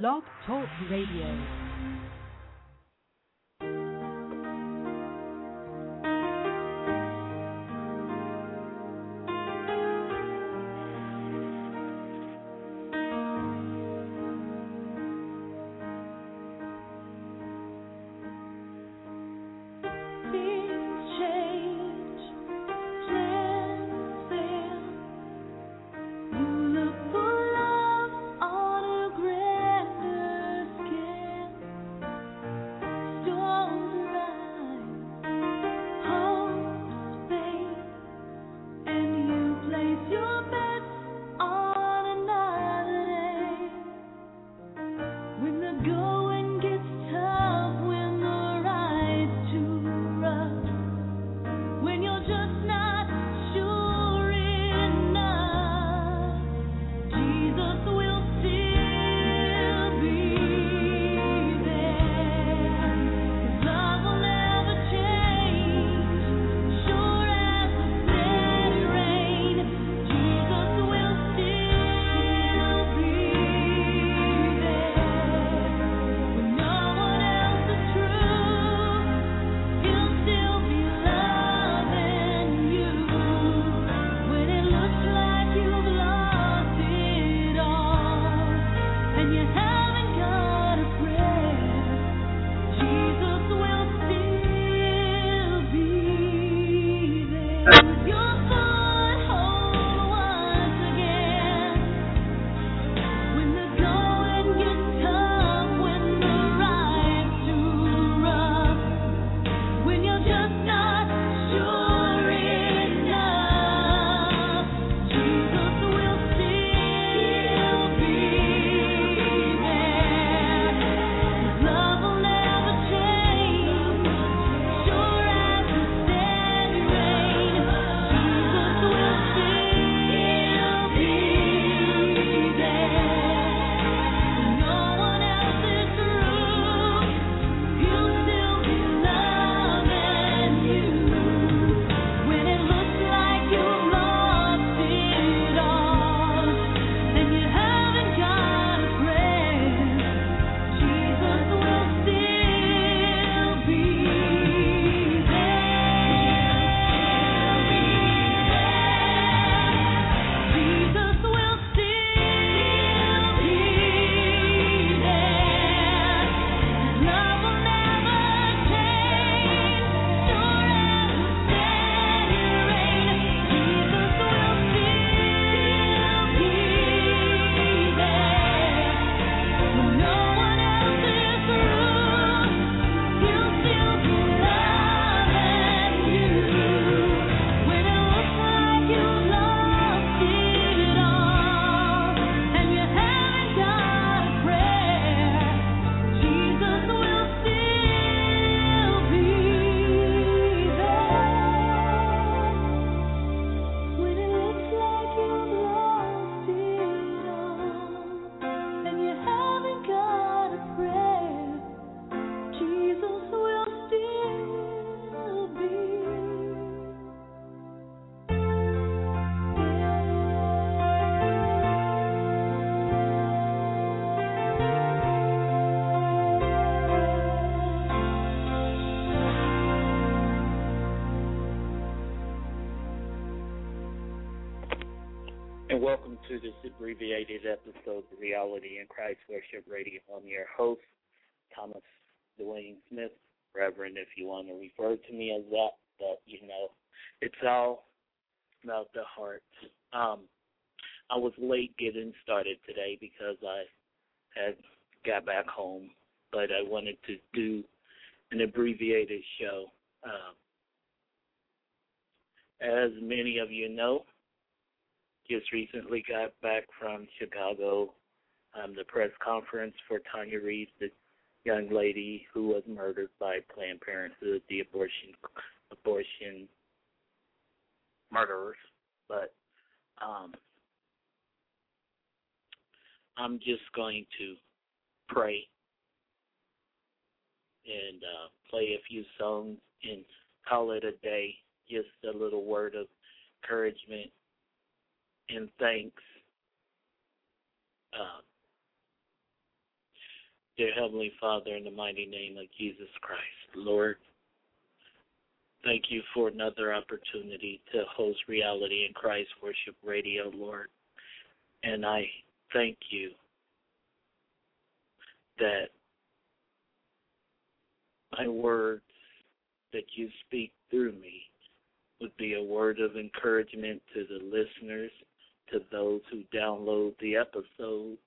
Blog Talk Radio. Welcome to this abbreviated episode of Reality in Christ Worship Radio. I'm your host, Thomas Dwayne Smith, Reverend, if you want to refer to me as that. But, you know, it's all about the heart. Um, I was late getting started today because I had got back home, but I wanted to do an abbreviated show. Um, as many of you know, just recently got back from Chicago, um, the press conference for Tonya Reaves, the young lady who was murdered by Planned Parenthood, the abortion abortion murderers. But um, I'm just going to pray and uh, play a few songs and call it a day. Just a little word of encouragement and thanks uh, Dear Heavenly Father, in the mighty name of Jesus Christ, Lord, thank you for another opportunity to host Reality in Christ Worship Radio, Lord. And I thank you that my words that you speak through me would be a word of encouragement to the listeners, to those who download the episode,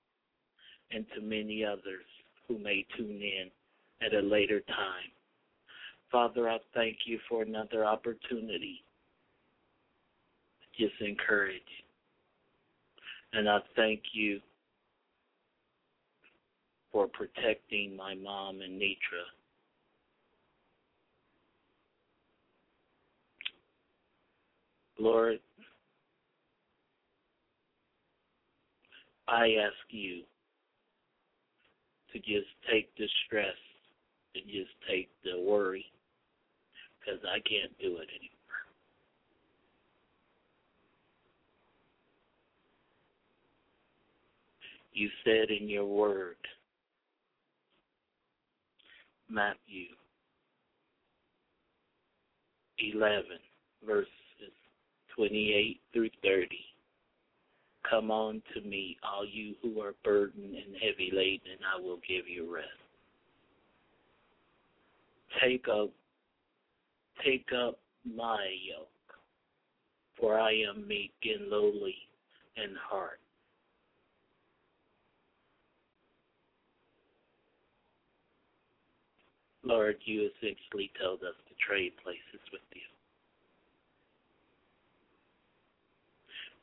and to many others who may tune in at a later time. Father, I thank you for another opportunity just encourage. And I thank you for protecting my mom and Nitra Lord, I ask you to just take the stress, to just take the worry, because I can't do it anymore. You said in your word, Matthew 11, verse 28 through 30. Come on to me, all you who are burdened and heavy laden, and I will give you rest. Take up, take up my yoke, for I am meek and lowly in heart. Lord, you essentially told us to trade places with you.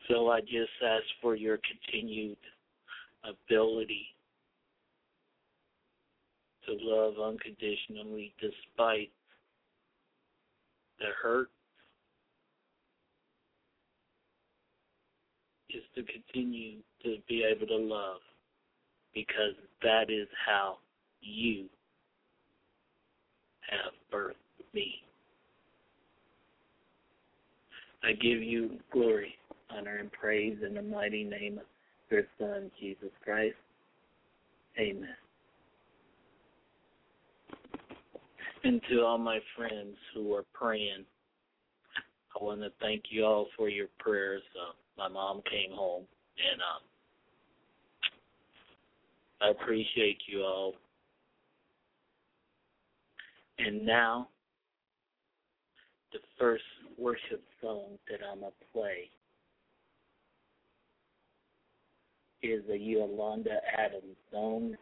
So I just ask for your continued ability to love unconditionally despite the hurt. Is to continue to be able to love because that is how you have birthed me. I give you glory honor, and praise in the mighty name of your Son, Jesus Christ. Amen. And to all my friends who are praying, I want to thank you all for your prayers. Uh, my mom came home, and uh, I appreciate you all. And now, the first worship song that I'm going to play is a Yolanda Adams song,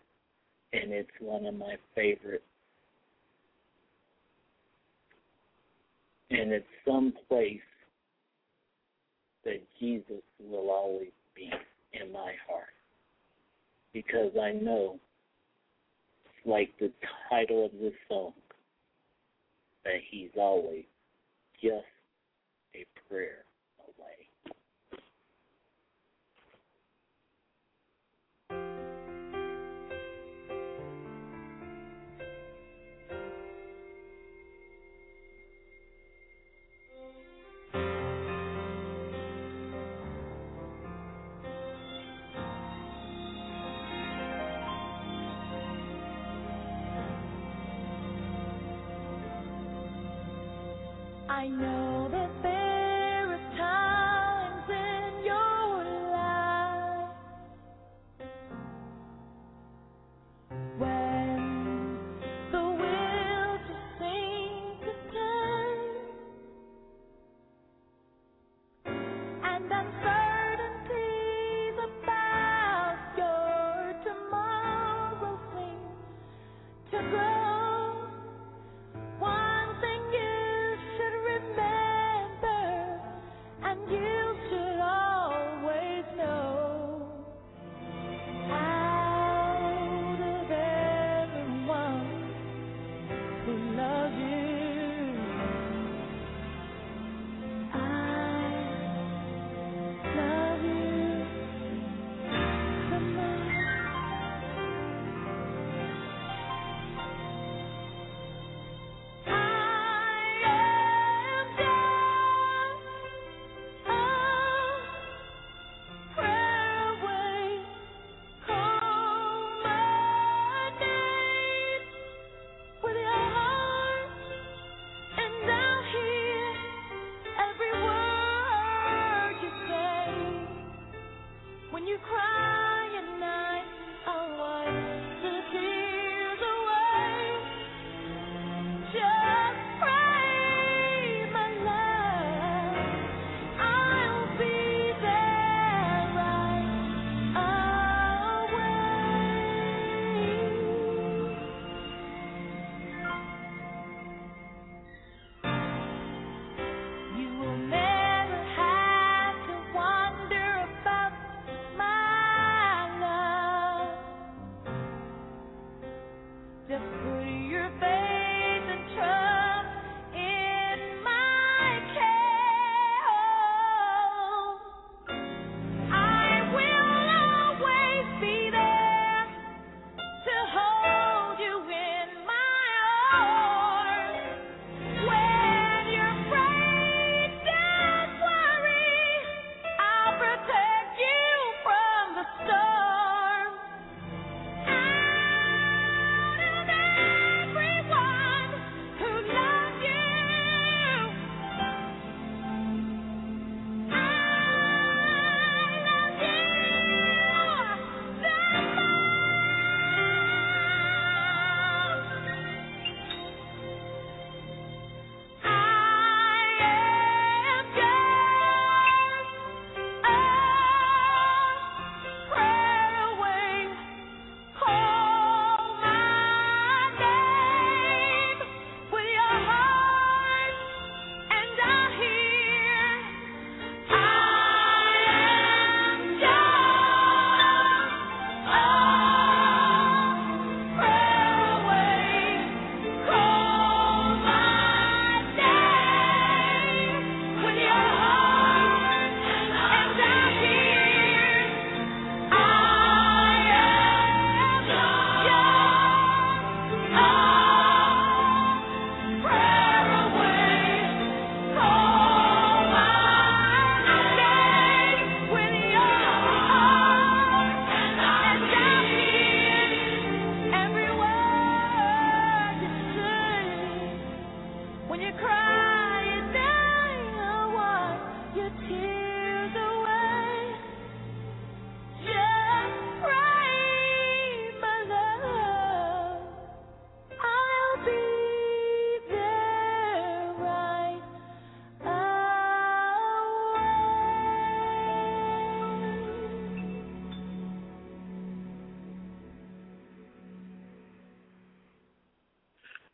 and it's one of my favorites. And it's some place that Jesus will always be in my heart. Because I know, like the title of this song, that He's always just a prayer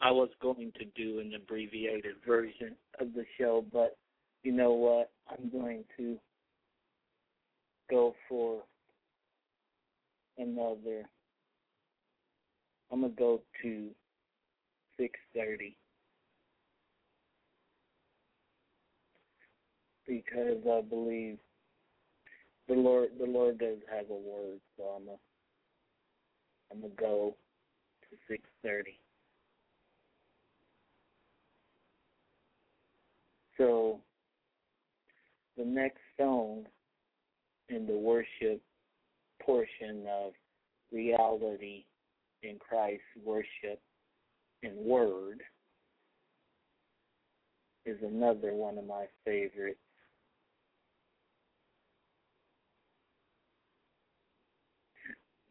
I was going to do an abbreviated version of the show, but you know what? I'm going to go for another. I'm gonna go to six thirty because I believe the Lord the Lord does have a word, so I'm gonna I'm gonna go to six thirty. So the next song in the worship portion of reality in Christ worship and word is another one of my favorites.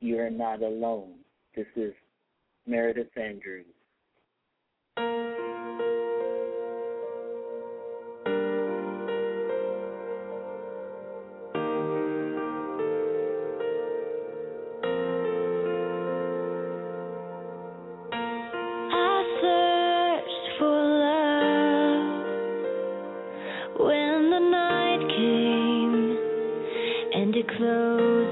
You're not alone. This is Meredith Andrews. and it closes.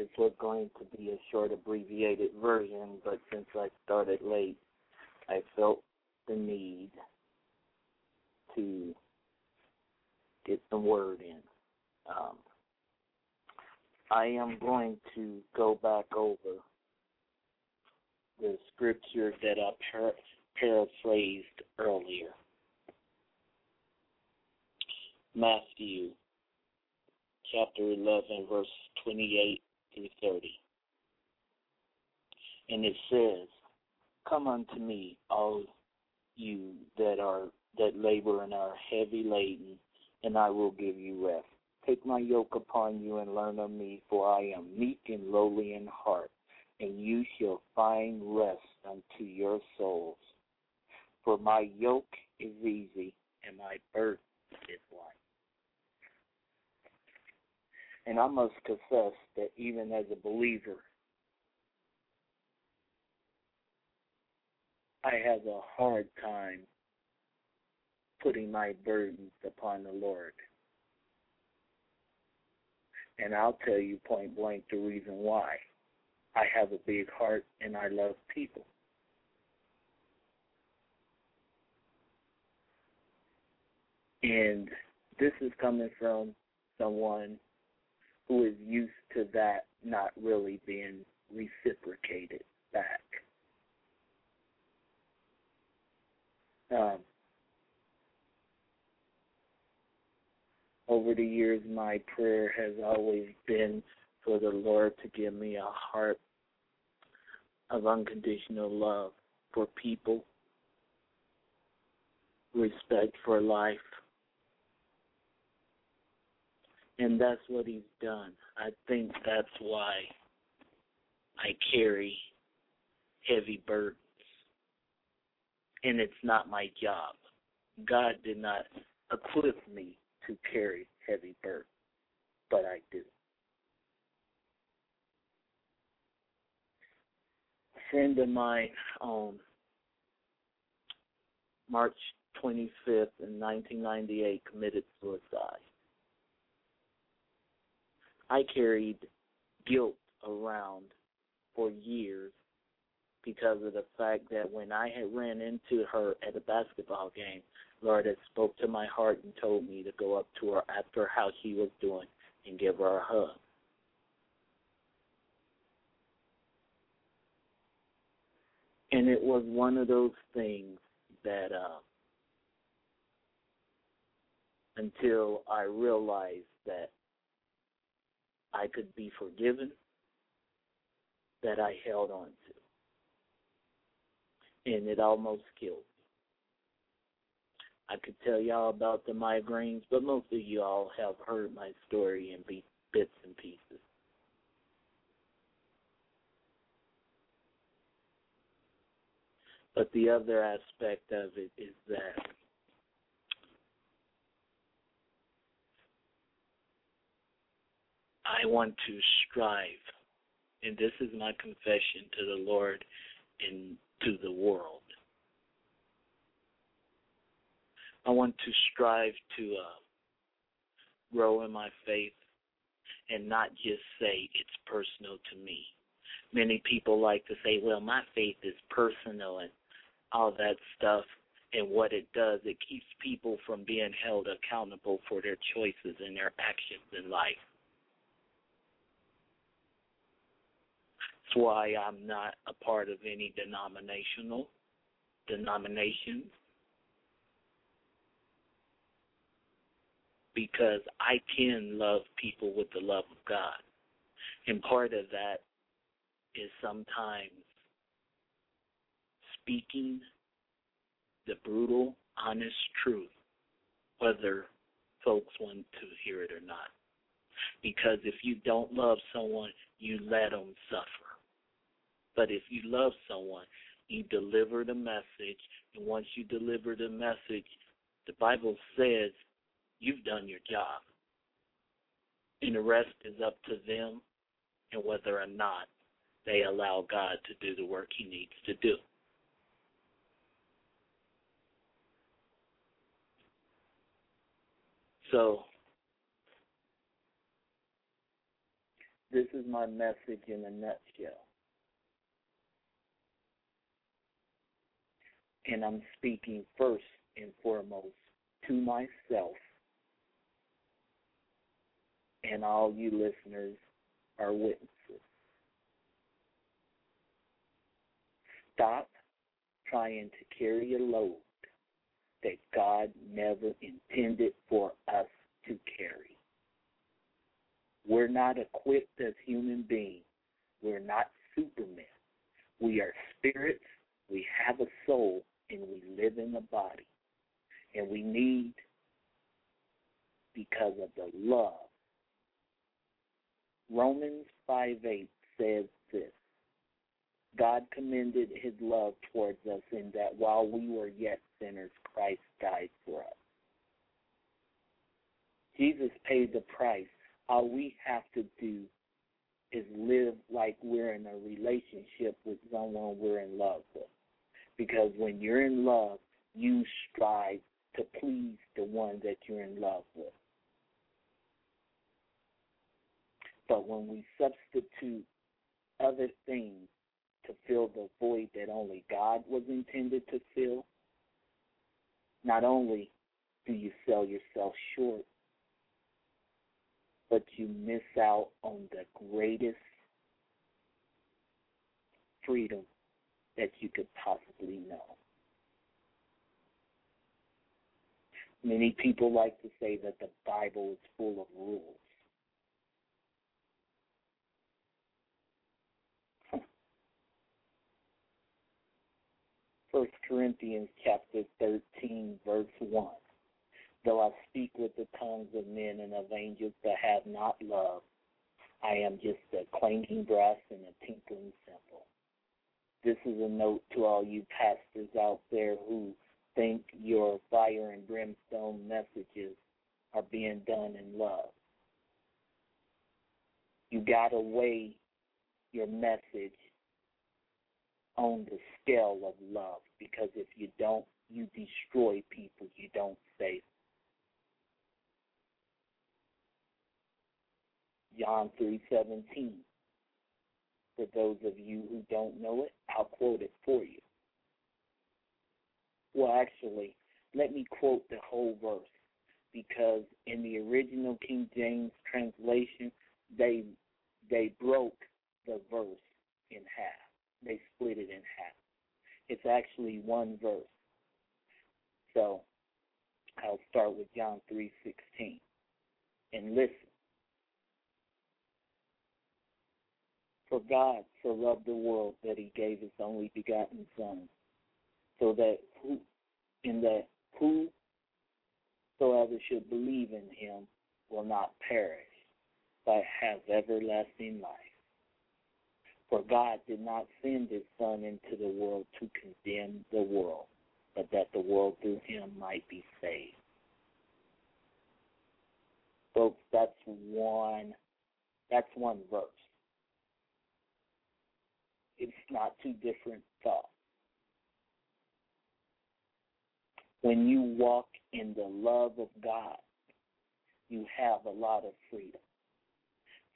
This was going to be a short abbreviated version, but since I started late, I felt the need to get some word in. Um, I am going to go back over the scripture that I par- paraphrased earlier. Matthew chapter 11, verse 28 through 30. And it says, Come unto me, all you that are that labor and are heavy laden, and I will give you rest. Take my yoke upon you and learn of me, for I am meek and lowly in heart, and you shall find rest unto your souls. For my yoke is easy and my burden is light. And I must confess that even as a believer, I have a hard time putting my burdens upon the Lord. And I'll tell you point blank the reason why. I have a big heart and I love people. And this is coming from someone who is used to that not really being reciprocated back. Um, over the years, my prayer has always been for the Lord to give me a heart of unconditional love for people, respect for life. And that's what he's done. I think that's why I carry heavy burdens. And it's not my job. God did not equip me to carry heavy burdens, but I do. A friend of mine on March 25th in 1998 committed suicide. I carried guilt around for years because of the fact that when I had ran into her at a basketball game, Lord had spoke to my heart and told me to go up to her, after how she was doing, and give her a hug. And it was one of those things that uh, until I realized that I could be forgiven, that I held on to. And it almost killed me. I could tell y'all about the migraines, but most of you all have heard my story in bits and pieces. But the other aspect of it is that I want to strive, and this is my confession to the Lord and to the world. I want to strive to uh, grow in my faith and not just say it's personal to me. Many people like to say, well, my faith is personal and all that stuff. And what it does, it keeps people from being held accountable for their choices and their actions in life. That's why I'm not a part of any denominational denominations because I can love people with the love of God. And part of that is sometimes speaking the brutal, honest truth, whether folks want to hear it or not. Because if you don't love someone, you let them suffer. But if you love someone, you deliver the message, and once you deliver the message, the Bible says you've done your job. And the rest is up to them and whether or not they allow God to do the work he needs to do. So, this is my message in a nutshell. And I'm speaking first and foremost to myself and all you listeners are witnesses. Stop trying to carry a load that God never intended for us to carry. We're not equipped as human beings. We're not supermen. We are spirits. We have a soul, and we live in the body. And we need, because of the love. Romans 5 8 says this God commended his love towards us in that while we were yet sinners, Christ died for us. Jesus paid the price. All we have to do is live like we're in a relationship with someone we're in love with. Because when you're in love, you strive to please the one that you're in love with. But when we substitute other things to fill the void that only God was intended to fill, not only do you sell yourself short, but you miss out on the greatest freedom that you could possibly know. Many people like to say that the Bible is full of rules. First Corinthians chapter thirteen, verse one. Though I speak with the tongues of men and of angels but have not love, I am just a clanging brass and a tinkling cymbal. This is a note to all you pastors out there who think your fire and brimstone messages are being done in love. You gotta weigh your message on the scale of love because if you don't, you destroy people, you don't save. John 3:17. For those of you who don't know it, I'll quote it for you. Well, actually, let me quote the whole verse because in the original King James translation, they they broke the verse in half they split it in half. It's actually one verse. So I'll start with John 3:16. And listen. For God so loved the world that he gave his only begotten son, so that who in that whosoever should believe in him will not perish, but have everlasting life. For God did not send his Son into the world to condemn the world, but that the world through him might be saved. Folks, that's one that's one verse. It's not two different thoughts. When you walk in the love of God, you have a lot of freedom.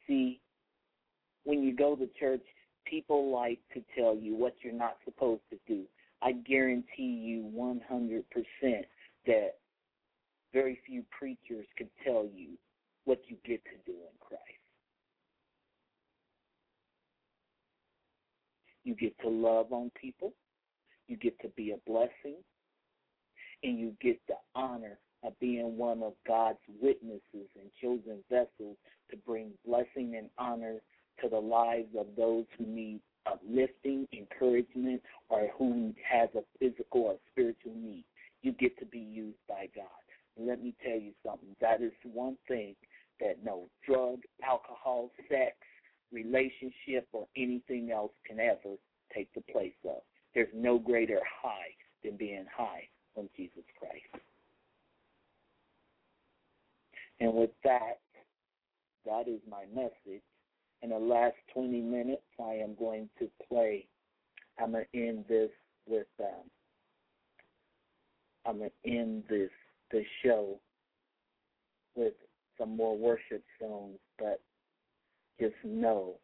See, when you go to church people like to tell you what you're not supposed to do. I guarantee you 100% that very few preachers can tell you what you get to do in Christ. You get to love on people, you get to be a blessing, and you get the honor of being one of God's witnesses and chosen vessels to bring blessing and honor to the lives of those who need uplifting, encouragement, or who has a physical or spiritual need. You get to be used by God. Let me tell you something. That is one thing that no drug, alcohol, sex, relationship, or anything else can ever take the place of. There's no greater high than being high on Jesus Christ. And with that, that is my message. In the last 20 minutes, I am going to play. I'm going to end this with. Um, I'm going to end this the show with some more worship songs, but just know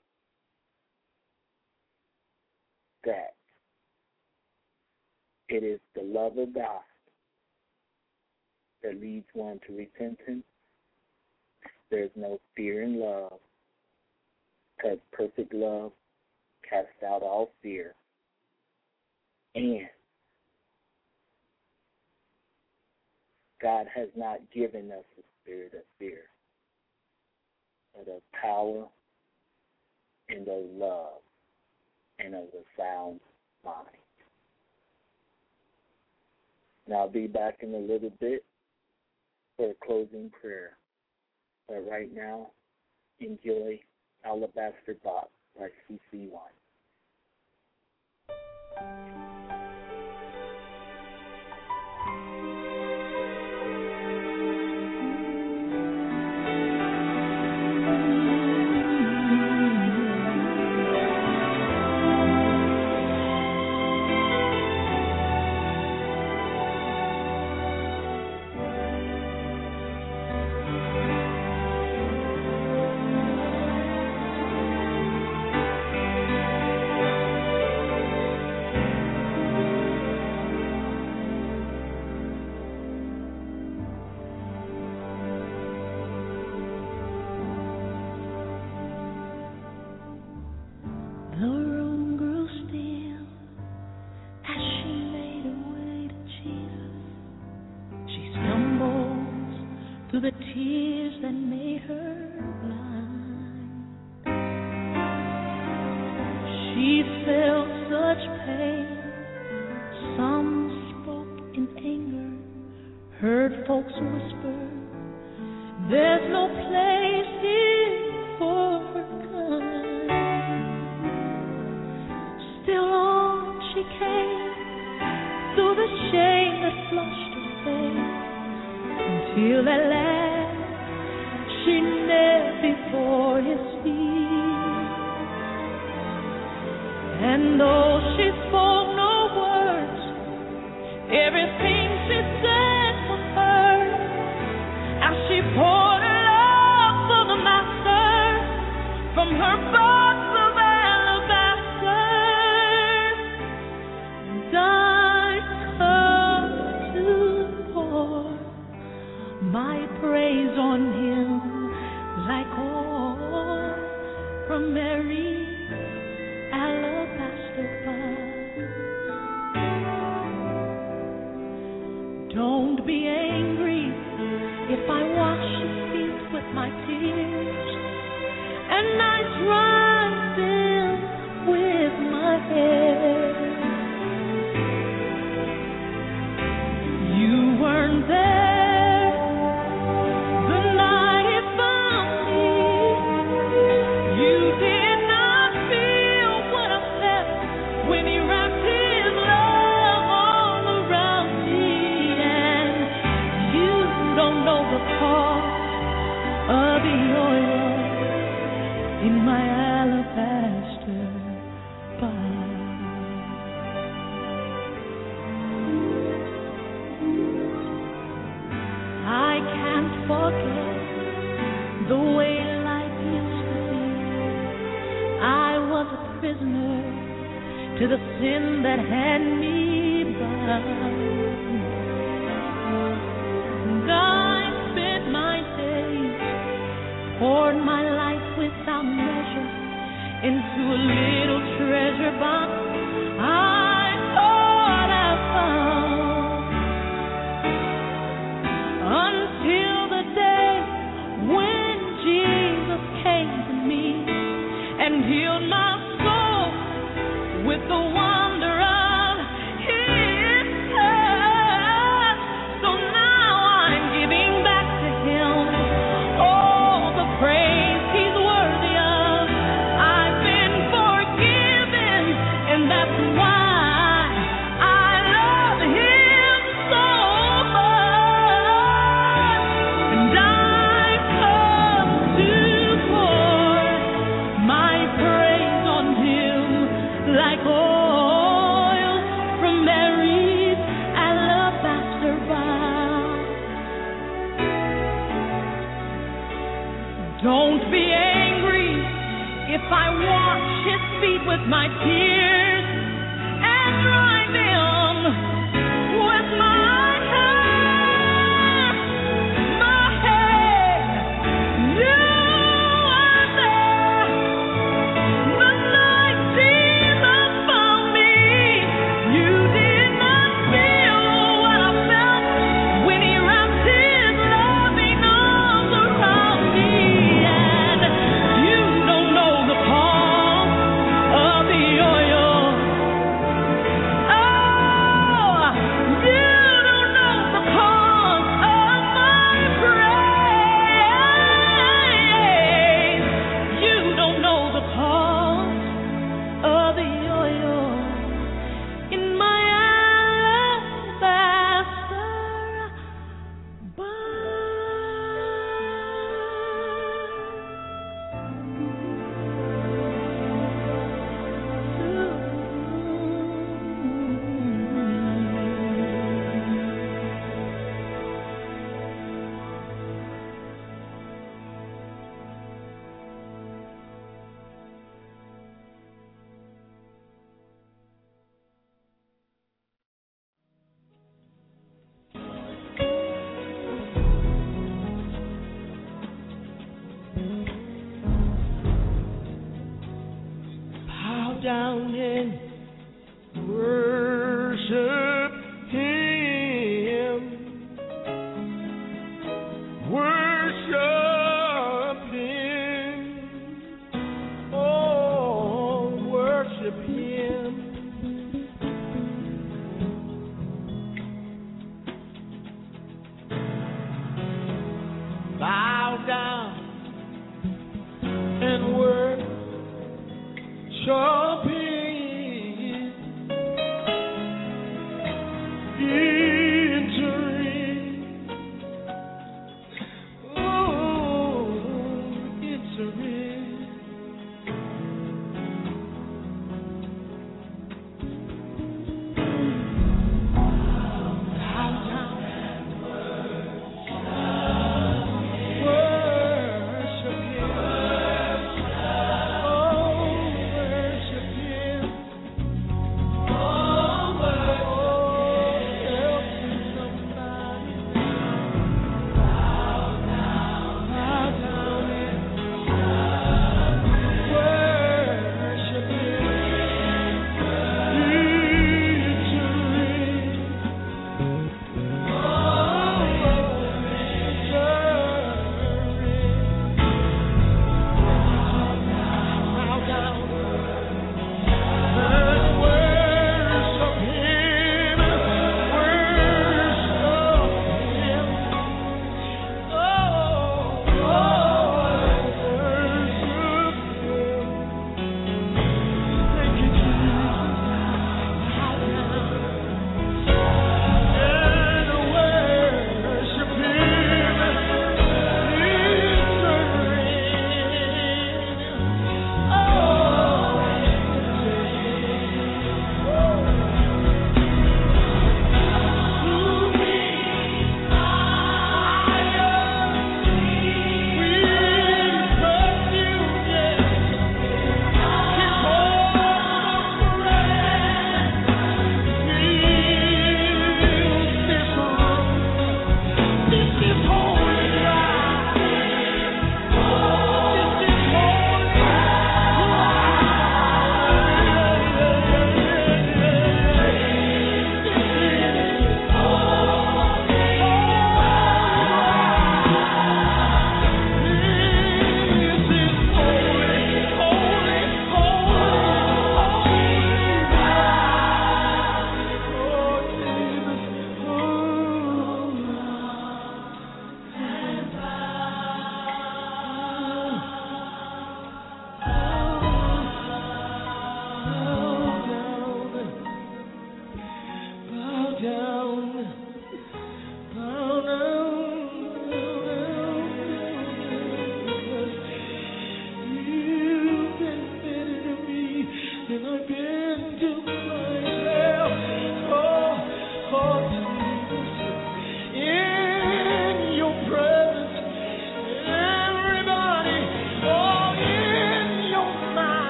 that it is the love of God that leads one to repentance. There's no fear in love because perfect love casts out all fear. And God has not given us the spirit of fear, but of power, and a love and of a sound mind. Now I'll be back in a little bit for a closing prayer. But right now, enjoy Alabaster Box by CeCe Winans.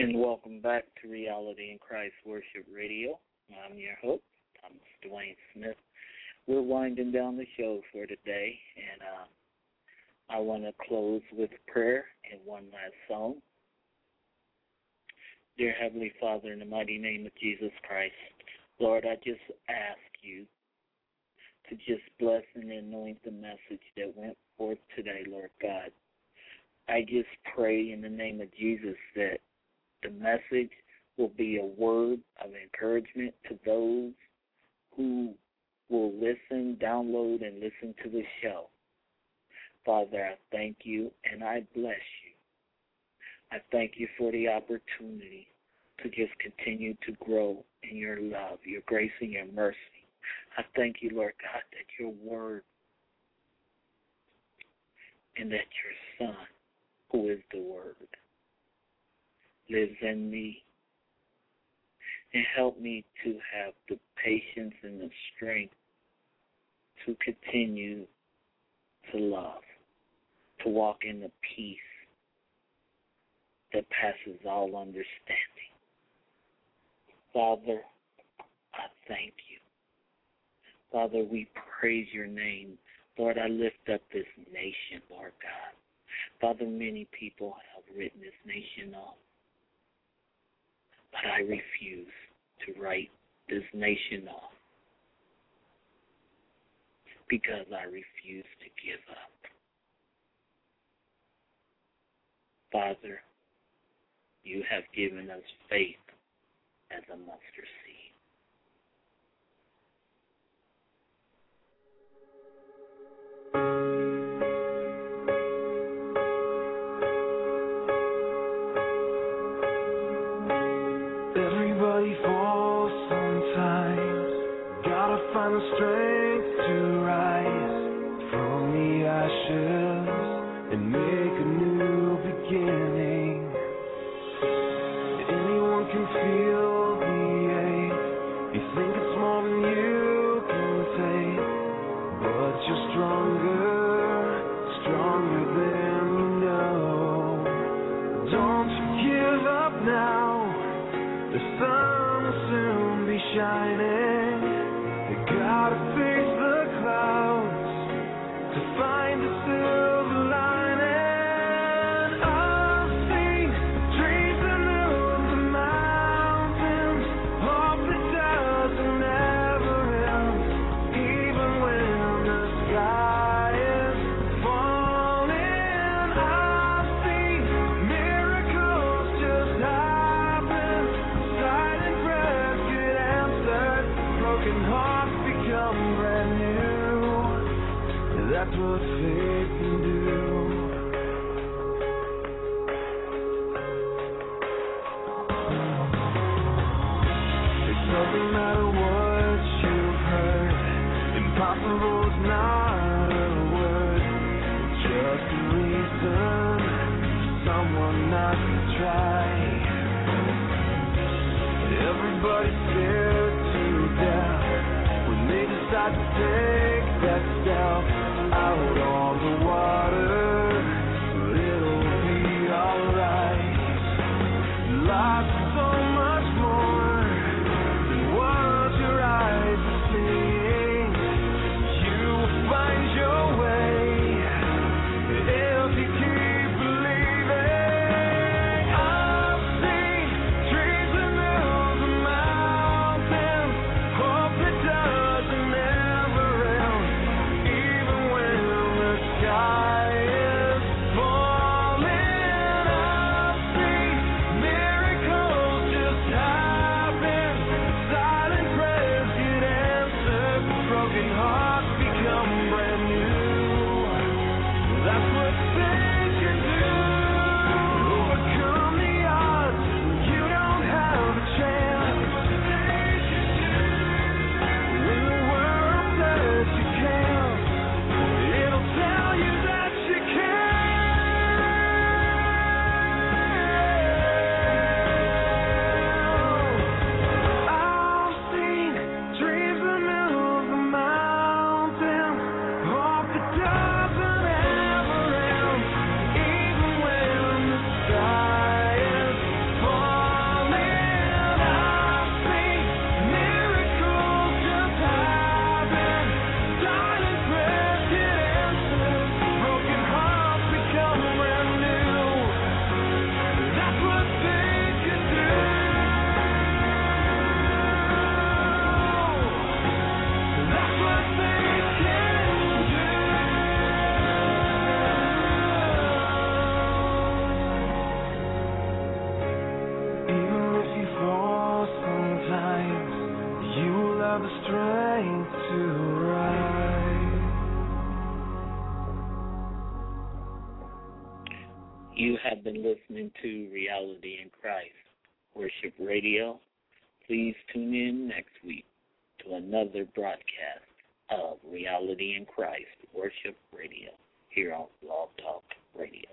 And welcome back to Reality in Christ Worship Radio. I'm your host, Thomas Dwayne Smith. We're winding down the show for today, and uh, I want to close with prayer and one last song. Dear Heavenly Father, in the mighty name of Jesus Christ, Lord, I just ask you to just bless and anoint the message that went forth today, Lord God. I just pray in the name of Jesus that the message will be a word of encouragement to those who will listen, download, and listen to the show. Father, I thank you and I bless you. I thank you for the opportunity to just continue to grow in your love, your grace, and your mercy. I thank you, Lord God, that your word and that your Son, who is the Word, lives in me and help me to have the patience and the strength to continue to love, to walk in the peace that passes all understanding. Father, I thank you. Father, we praise your name. Lord, I lift up this nation, Lord God. Father, many people have written this nation off. But I refuse to write this nation off because I refuse to give up. Father, you have given us faith as a mustard seed. Everybody to Reality in Christ Worship Radio. Please tune in next week to another broadcast of Reality in Christ Worship Radio here on Blog Talk Radio.